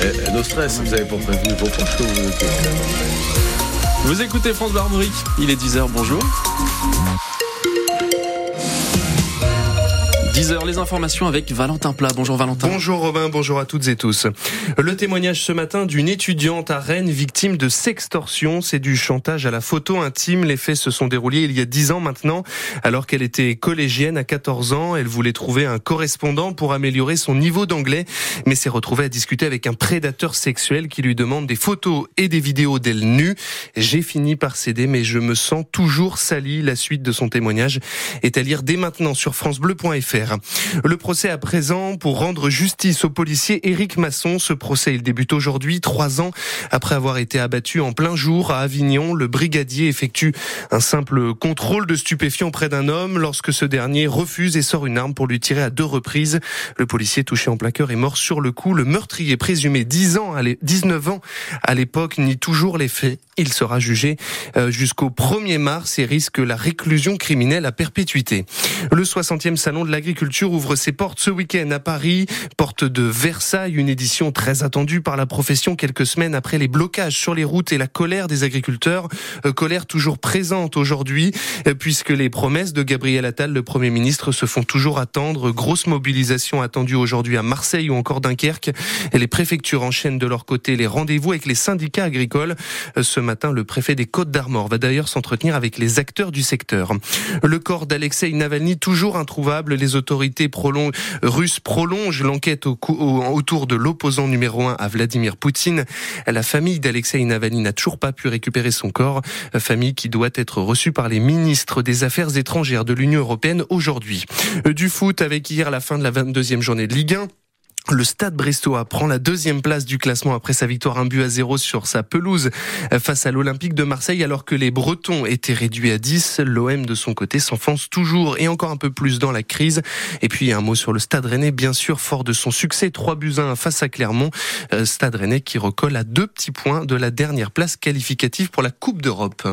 Et, le stress, vous avez pas prévu vos poches Vous écoutez France Barbaric, il est 10h, bonjour. 10h, les informations avec Valentin Plat. Bonjour Valentin. Bonjour Robin, bonjour à toutes et tous. Le témoignage ce matin d'une étudiante à Rennes victime de sextorsion, c'est du chantage à la photo intime. Les faits se sont déroulés il y a 10 ans maintenant, alors qu'elle était collégienne à 14 ans. Elle voulait trouver un correspondant pour améliorer son niveau d'anglais, mais s'est retrouvée à discuter avec un prédateur sexuel qui lui demande des photos et des vidéos d'elle nue. J'ai fini par céder, mais je me sens toujours sali. La suite de son témoignage est à lire dès maintenant sur francebleu.fr. Le procès à présent pour rendre justice au policier Éric Masson. Ce procès, il débute aujourd'hui, trois ans après avoir été abattu en plein jour à Avignon. Le brigadier effectue un simple contrôle de stupéfiants près d'un homme lorsque ce dernier refuse et sort une arme pour lui tirer à deux reprises. Le policier touché en plein cœur est mort sur le coup. Le meurtrier présumé 10 ans, 19 ans à l'époque, nie toujours les faits. Il sera jugé euh, jusqu'au 1er mars et risque la réclusion criminelle à perpétuité. Le 60e salon de l'agriculture culture ouvre ses portes ce week-end à Paris, porte de Versailles, une édition très attendue par la profession quelques semaines après les blocages sur les routes et la colère des agriculteurs, euh, colère toujours présente aujourd'hui euh, puisque les promesses de Gabriel Attal, le Premier ministre, se font toujours attendre. Grosse mobilisation attendue aujourd'hui à Marseille ou encore Dunkerque. Les préfectures enchaînent de leur côté les rendez-vous avec les syndicats agricoles. Matin, le préfet des Côtes d'Armor va d'ailleurs s'entretenir avec les acteurs du secteur. Le corps d'Alexei Navalny toujours introuvable. Les autorités russes prolongent l'enquête autour de l'opposant numéro un à Vladimir Poutine. La famille d'Alexei Navalny n'a toujours pas pu récupérer son corps, famille qui doit être reçue par les ministres des Affaires étrangères de l'Union européenne aujourd'hui. Du foot avec hier la fin de la 22e journée de Ligue 1. Le Stade Brestois prend la deuxième place du classement après sa victoire un but à zéro sur sa pelouse face à l'Olympique de Marseille alors que les Bretons étaient réduits à 10. L'OM de son côté s'enfonce toujours et encore un peu plus dans la crise. Et puis un mot sur le Stade Rennais, bien sûr, fort de son succès, 3 buts à 1 face à Clermont. Euh, Stade Rennais qui recolle à deux petits points de la dernière place qualificative pour la Coupe d'Europe.